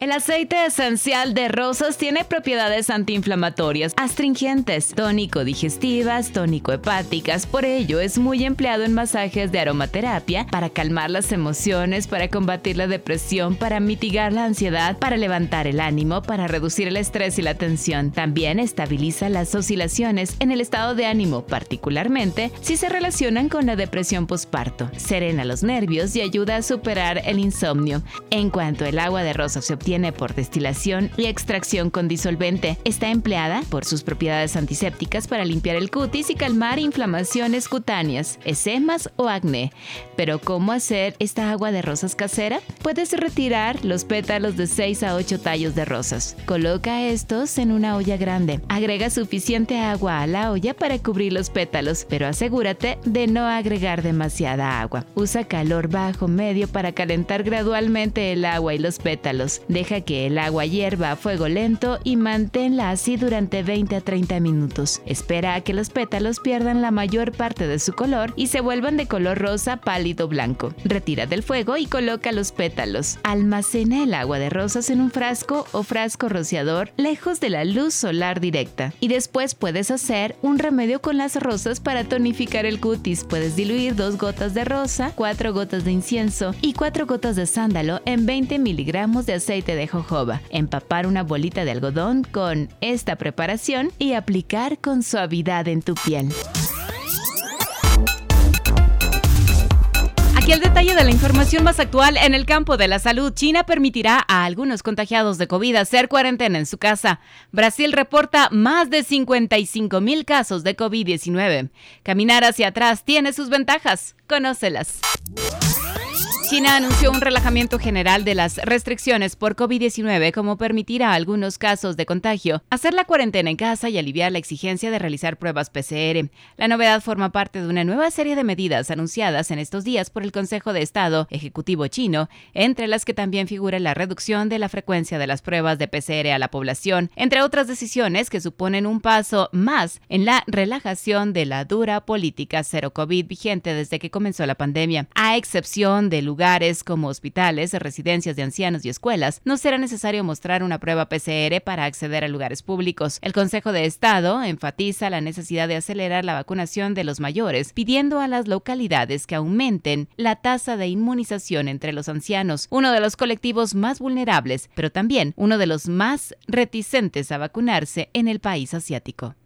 El aceite esencial de rosas tiene propiedades antiinflamatorias, astringentes, tónico-digestivas, tónico-hepáticas. Por ello, es muy empleado en masajes de aromaterapia para calmar las emociones, para combatir la depresión, para mitigar la ansiedad, para levantar el ánimo, para reducir el estrés y la tensión. También estabiliza las oscilaciones en el estado de ánimo, particularmente si se relacionan con la depresión posparto. Serena los nervios y ayuda a superar el insomnio. En cuanto agua de rosas se obtiene por destilación y extracción con disolvente. Está empleada por sus propiedades antisépticas para limpiar el cutis y calmar inflamaciones cutáneas, esemas o acné. Pero ¿cómo hacer esta agua de rosas casera? Puedes retirar los pétalos de 6 a 8 tallos de rosas. Coloca estos en una olla grande. Agrega suficiente agua a la olla para cubrir los pétalos, pero asegúrate de no agregar demasiada agua. Usa calor bajo medio para calentar gradualmente el agua y los pétalos. Deja que el agua hierva a fuego lento y manténla así durante 20 a 30 minutos. Espera a que los pétalos pierdan la mayor parte de su color y se vuelvan de color rosa pálido blanco. Retira del fuego y coloca los pétalos. Almacena el agua de rosas en un frasco o frasco rociador lejos de la luz solar directa. Y después puedes hacer un remedio con las rosas para tonificar el cutis. Puedes diluir dos gotas de rosa, cuatro gotas de incienso y cuatro gotas de sándalo en 20 miligramos de aceite de jojoba, empapar una bolita de algodón con esta preparación y aplicar con suavidad en tu piel. Aquí el detalle de la información más actual en el campo de la salud. China permitirá a algunos contagiados de COVID hacer cuarentena en su casa. Brasil reporta más de 55 mil casos de COVID-19. Caminar hacia atrás tiene sus ventajas. Conócelas. China anunció un relajamiento general de las restricciones por COVID-19 como permitir a algunos casos de contagio hacer la cuarentena en casa y aliviar la exigencia de realizar pruebas PCR. La novedad forma parte de una nueva serie de medidas anunciadas en estos días por el Consejo de Estado Ejecutivo chino, entre las que también figura la reducción de la frecuencia de las pruebas de PCR a la población, entre otras decisiones que suponen un paso más en la relajación de la dura política cero COVID vigente desde que comenzó la pandemia, a excepción del lugares como hospitales, residencias de ancianos y escuelas, no será necesario mostrar una prueba PCR para acceder a lugares públicos. El Consejo de Estado enfatiza la necesidad de acelerar la vacunación de los mayores, pidiendo a las localidades que aumenten la tasa de inmunización entre los ancianos, uno de los colectivos más vulnerables, pero también uno de los más reticentes a vacunarse en el país asiático.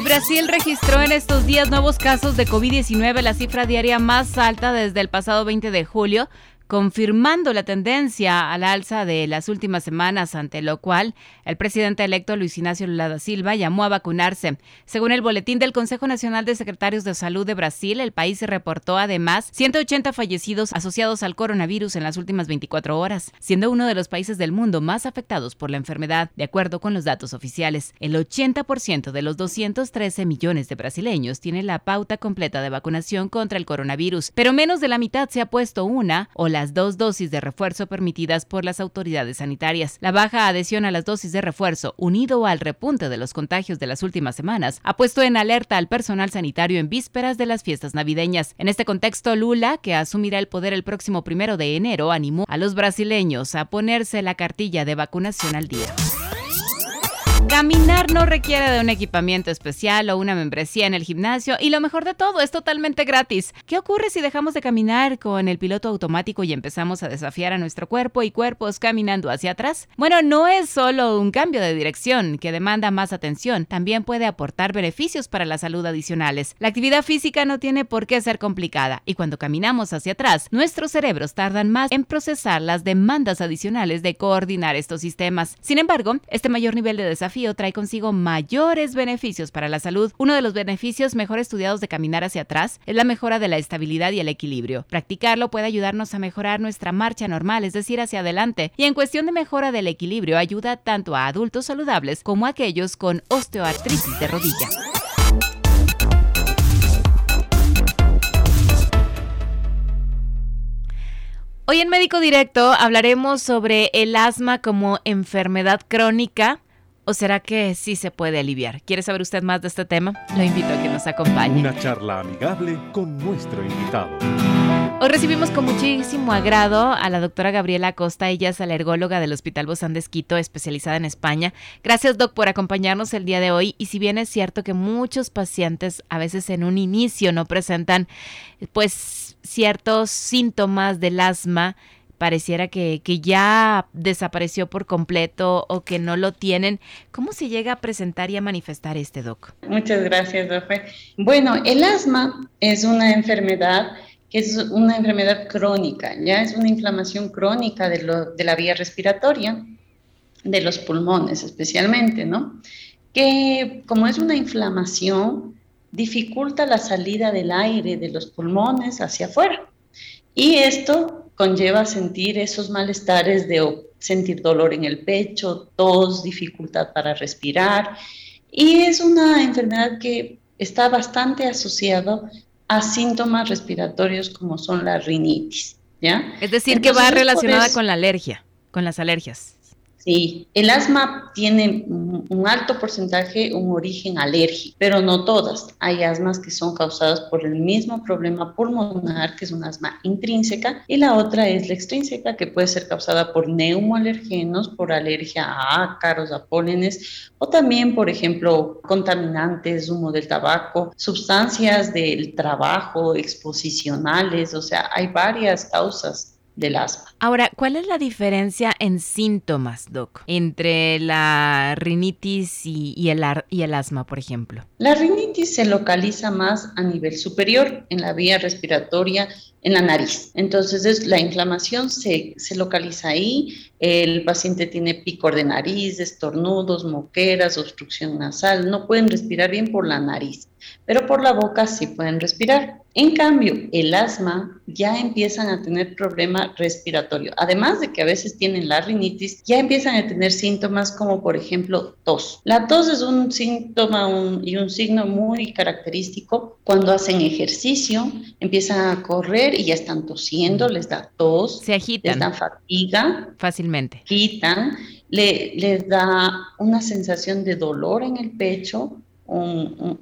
Y Brasil registró en estos días nuevos casos de COVID-19, la cifra diaria más alta desde el pasado 20 de julio, confirmando la tendencia al alza de las últimas semanas, ante lo cual el presidente electo Luis Ignacio Lula da Silva llamó a vacunarse. Según el boletín del Consejo Nacional de Secretarios de Salud de Brasil, el país reportó además 180 fallecidos asociados al coronavirus en las últimas 24 horas, siendo uno de los países del mundo más afectados por la enfermedad, de acuerdo con los datos oficiales. El 80% de los 213 millones de brasileños tiene la pauta completa de vacunación contra el coronavirus, pero menos de la mitad se ha puesto una o la las dos dosis de refuerzo permitidas por las autoridades sanitarias. La baja adhesión a las dosis de refuerzo, unido al repunte de los contagios de las últimas semanas, ha puesto en alerta al personal sanitario en vísperas de las fiestas navideñas. En este contexto, Lula, que asumirá el poder el próximo primero de enero, animó a los brasileños a ponerse la cartilla de vacunación al día. Caminar no requiere de un equipamiento especial o una membresía en el gimnasio y lo mejor de todo es totalmente gratis. ¿Qué ocurre si dejamos de caminar con el piloto automático y empezamos a desafiar a nuestro cuerpo y cuerpos caminando hacia atrás? Bueno, no es solo un cambio de dirección que demanda más atención, también puede aportar beneficios para la salud adicionales. La actividad física no tiene por qué ser complicada y cuando caminamos hacia atrás, nuestros cerebros tardan más en procesar las demandas adicionales de coordinar estos sistemas. Sin embargo, este mayor nivel de desafío desafío trae consigo mayores beneficios para la salud. Uno de los beneficios mejor estudiados de caminar hacia atrás es la mejora de la estabilidad y el equilibrio. Practicarlo puede ayudarnos a mejorar nuestra marcha normal, es decir, hacia adelante. Y en cuestión de mejora del equilibrio, ayuda tanto a adultos saludables como a aquellos con osteoartritis de rodilla. Hoy en Médico Directo hablaremos sobre el asma como enfermedad crónica. ¿O será que sí se puede aliviar? ¿Quiere saber usted más de este tema? Lo invito a que nos acompañe. Una charla amigable con nuestro invitado. Hoy recibimos con muchísimo agrado a la doctora Gabriela Costa, ella es alergóloga del Hospital Bozán de Esquito, especializada en España. Gracias, doc, por acompañarnos el día de hoy. Y si bien es cierto que muchos pacientes a veces en un inicio no presentan, pues ciertos síntomas del asma pareciera que, que, ya desapareció por completo o que no lo tienen. ¿Cómo se llega a presentar y a manifestar este doc? Muchas gracias, doctor. Bueno, el asma es una enfermedad que es una enfermedad crónica, ya es una inflamación crónica de, lo, de la vía respiratoria, de los pulmones especialmente, ¿no? Que como es una inflamación, dificulta la salida del aire de los pulmones hacia afuera. Y esto conlleva sentir esos malestares de sentir dolor en el pecho, tos, dificultad para respirar. Y es una enfermedad que está bastante asociado a síntomas respiratorios como son la rinitis. ¿ya? Es decir, que va relacionada con la alergia, con las alergias. Sí, el asma tiene un alto porcentaje, un origen alérgico, pero no todas. Hay asmas que son causadas por el mismo problema pulmonar, que es un asma intrínseca, y la otra es la extrínseca, que puede ser causada por neumoalergenos, por alergia a ácaros, a pólenes, o también, por ejemplo, contaminantes, humo del tabaco, sustancias del trabajo, exposicionales, o sea, hay varias causas del asma. Ahora, ¿cuál es la diferencia en síntomas, Doc, entre la rinitis y, el, y el asma, por ejemplo? La rinitis se localiza más a nivel superior, en la vía respiratoria, en la nariz. Entonces, es, la inflamación se, se localiza ahí, el paciente tiene picor de nariz, estornudos, moqueras, obstrucción nasal, no pueden respirar bien por la nariz, pero por la boca sí pueden respirar. En cambio, el asma ya empiezan a tener problema respiratorio. Además de que a veces tienen la rinitis, ya empiezan a tener síntomas como por ejemplo tos. La tos es un síntoma y un signo muy característico cuando hacen ejercicio, empiezan a correr y ya están tosiendo, les da tos, se agitan, les da fatiga, fácilmente, agitan, le, les da una sensación de dolor en el pecho,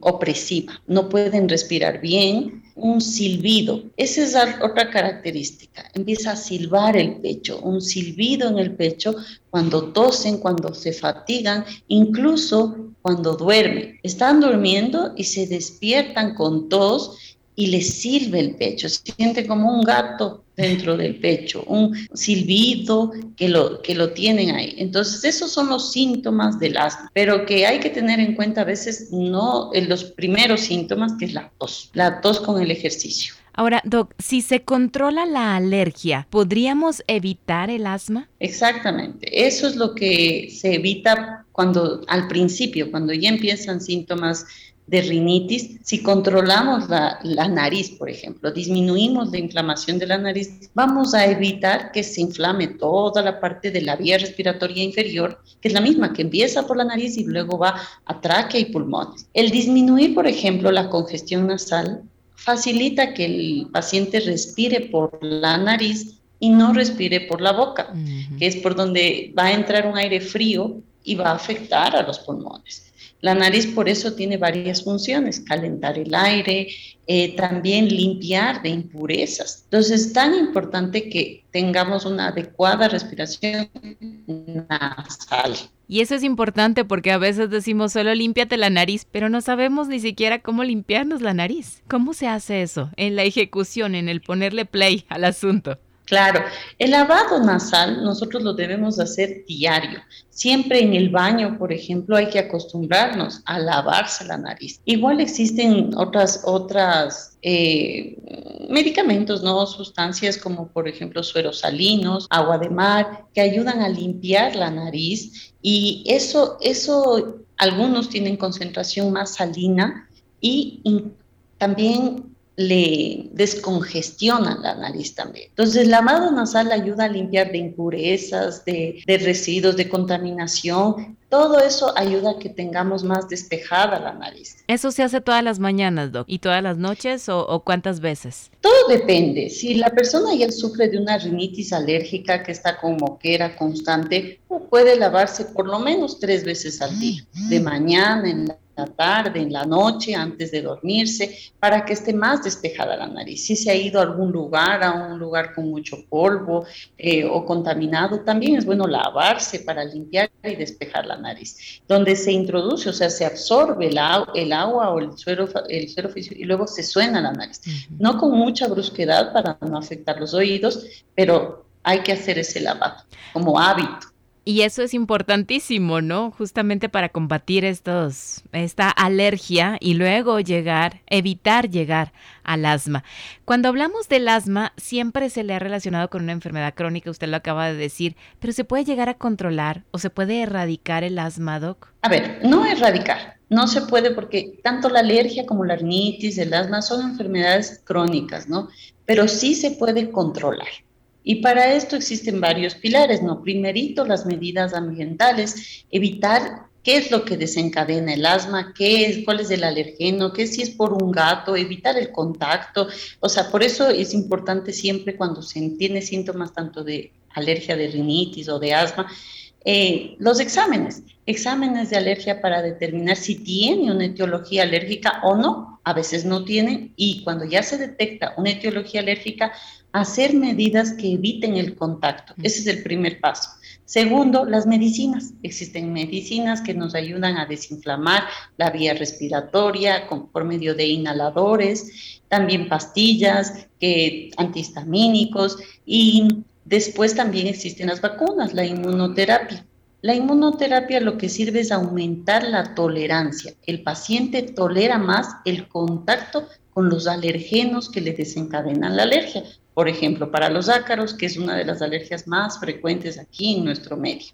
opresiva, no pueden respirar bien, un silbido. Esa es otra característica. Empieza a silbar el pecho, un silbido en el pecho cuando tosen, cuando se fatigan, incluso cuando duermen. Están durmiendo y se despiertan con tos y les sirve el pecho, se siente como un gato dentro del pecho, un silbido que lo, que lo tienen ahí. Entonces, esos son los síntomas del asma, pero que hay que tener en cuenta a veces no en los primeros síntomas, que es la tos, la tos con el ejercicio. Ahora, Doc, si se controla la alergia, ¿podríamos evitar el asma? Exactamente, eso es lo que se evita cuando al principio, cuando ya empiezan síntomas de rinitis, si controlamos la, nariz, por ejemplo, disminuimos la inflamación de la nariz, vamos a evitar que se inflame toda la parte de la vía respiratoria inferior, que es la misma, que empieza por la nariz y luego va a tráquea y pulmones. El disminuir, por ejemplo, la congestión nasal facilita que el paciente respire por la nariz y no respire por la boca, que es por donde va a entrar un aire frío y va a afectar a los pulmones. La nariz por eso tiene varias funciones, calentar el aire, eh, también limpiar de impurezas. Entonces es tan importante que tengamos una adecuada respiración nasal. Y eso es importante porque a veces decimos solo límpiate la nariz, pero no sabemos ni siquiera cómo limpiarnos la nariz. ¿Cómo se hace eso? En la ejecución, en el ponerle play al asunto. Claro, el lavado nasal nosotros lo debemos hacer diario. Siempre en el baño, por ejemplo, hay que acostumbrarnos a lavarse la nariz. Igual existen otras, otras eh, medicamentos, ¿no? Sustancias como, por ejemplo, sueros salinos, agua de mar, que ayudan a limpiar la nariz y eso, eso algunos tienen concentración más salina y también le descongestionan la nariz también. Entonces, el lavado nasal ayuda a limpiar de impurezas, de, residuos, de contaminación. Todo eso ayuda a que tengamos más despejada la nariz. ¿Eso se hace todas las mañanas, Doc? ¿Y todas las noches o, o cuántas veces? Todo depende. Si la persona ya sufre de una rinitis alérgica que está con moquera constante, puede lavarse por lo menos tres veces al día, de mañana, en la la tarde, en la noche, antes de dormirse, para que esté más despejada la nariz. Si se ha ido a algún lugar, a un lugar con mucho polvo eh, o contaminado, también es bueno lavarse para limpiar y despejar la nariz. Donde se introduce, o sea, se absorbe el, el agua o el suero, el suero y luego se suena la nariz. No con mucha brusquedad para no afectar los oídos, pero hay que hacer ese lavado como hábito. Y eso es importantísimo, ¿no? Justamente para combatir estos, esta alergia y luego llegar, evitar llegar al asma. Cuando hablamos del asma, siempre se le ha relacionado con una enfermedad crónica, usted lo acaba de decir, pero ¿se puede llegar a controlar o se puede erradicar el asma, Doc? A ver, no erradicar, no se puede porque tanto la alergia como la rinitis, el asma son enfermedades crónicas, ¿no? Pero sí se puede controlar. Y para esto existen varios pilares, ¿no? Primerito, las medidas ambientales, evitar qué es lo que desencadena el asma, qué es, cuál es el alergeno, qué si es por un gato, evitar el contacto. O sea, por eso es importante siempre cuando se tiene síntomas tanto de alergia, de rinitis o de asma, eh, los exámenes, exámenes de alergia para determinar si tiene una etiología alérgica o no. A veces no tiene y cuando ya se detecta una etiología alérgica, hacer medidas que eviten el contacto. Ese es el primer paso. Segundo, las medicinas. Existen medicinas que nos ayudan a desinflamar la vía respiratoria por medio de inhaladores, también pastillas, que, antihistamínicos y después también existen las vacunas, la inmunoterapia. La inmunoterapia lo que sirve es aumentar la tolerancia. El paciente tolera más el contacto con los alergenos que le desencadenan la alergia por ejemplo, para los ácaros, que es una de las alergias más frecuentes aquí en nuestro medio.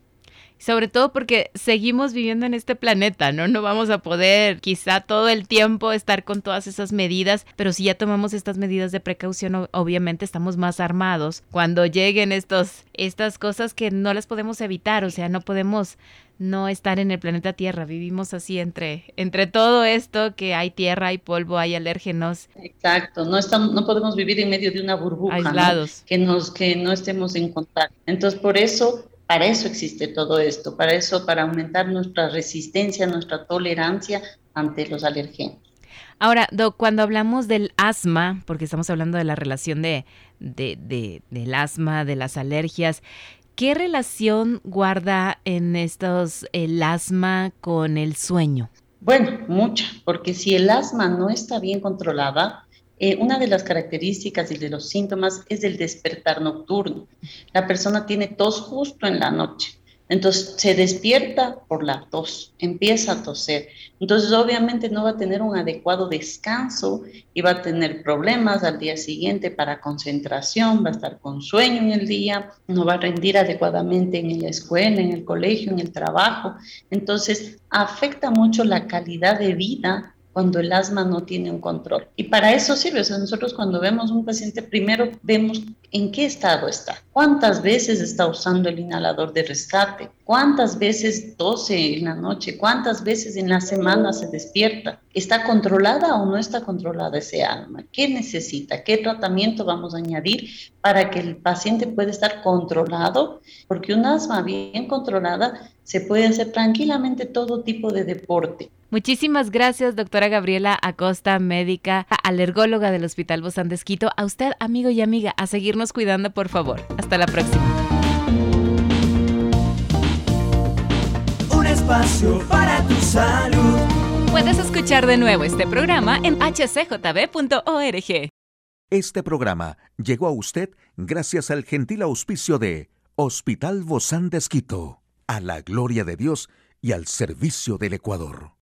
Sobre todo porque seguimos viviendo en este planeta, ¿no? No vamos a poder quizá todo el tiempo estar con todas esas medidas, pero si ya tomamos estas medidas de precaución, obviamente estamos más armados cuando lleguen estos, estas cosas que no las podemos evitar, o sea, no podemos no estar en el planeta Tierra. Vivimos así entre, entre todo esto que hay tierra, hay polvo, hay alérgenos. Exacto, no estamos, no podemos vivir en medio de una burbuja. Aislados. Que nos, que no estemos en contacto. Entonces, por eso, para eso existe todo esto, para eso, para aumentar nuestra resistencia, nuestra tolerancia ante los alérgenos. Ahora, Doc, cuando hablamos del asma, porque estamos hablando de la relación de, de, de, del asma, de las alergias, ¿Qué relación guarda en estos el asma con el sueño? Bueno, mucha, porque si el asma no está bien controlada, eh, una de las características y de los síntomas es el despertar nocturno. La persona tiene tos justo en la noche. Entonces se despierta por la tos, empieza a toser. Entonces obviamente no va a tener un adecuado descanso y va a tener problemas al día siguiente para concentración, va a estar con sueño en el día, no va a rendir adecuadamente en la escuela, en el colegio, en el trabajo. Entonces afecta mucho la calidad de vida cuando el asma no tiene un control. Y para eso sirve, o sea, nosotros cuando vemos un paciente, primero vemos en qué estado está, cuántas veces está usando el inhalador de rescate, cuántas veces tose en la noche, cuántas veces en la semana se despierta, está controlada o no está controlada ese alma, qué necesita, qué tratamiento vamos a añadir para que el paciente pueda estar controlado, porque un asma bien controlada se puede hacer tranquilamente todo tipo de deporte. Muchísimas gracias, doctora Gabriela Acosta, médica alergóloga del Hospital Bozán de Esquito. A usted, amigo y amiga, a seguirnos cuidando, por favor. Hasta la próxima. Un espacio para tu salud. Puedes escuchar de nuevo este programa en hcjb.org. Este programa llegó a usted gracias al gentil auspicio de Hospital Bozán de Esquito, a la gloria de Dios y al servicio del Ecuador.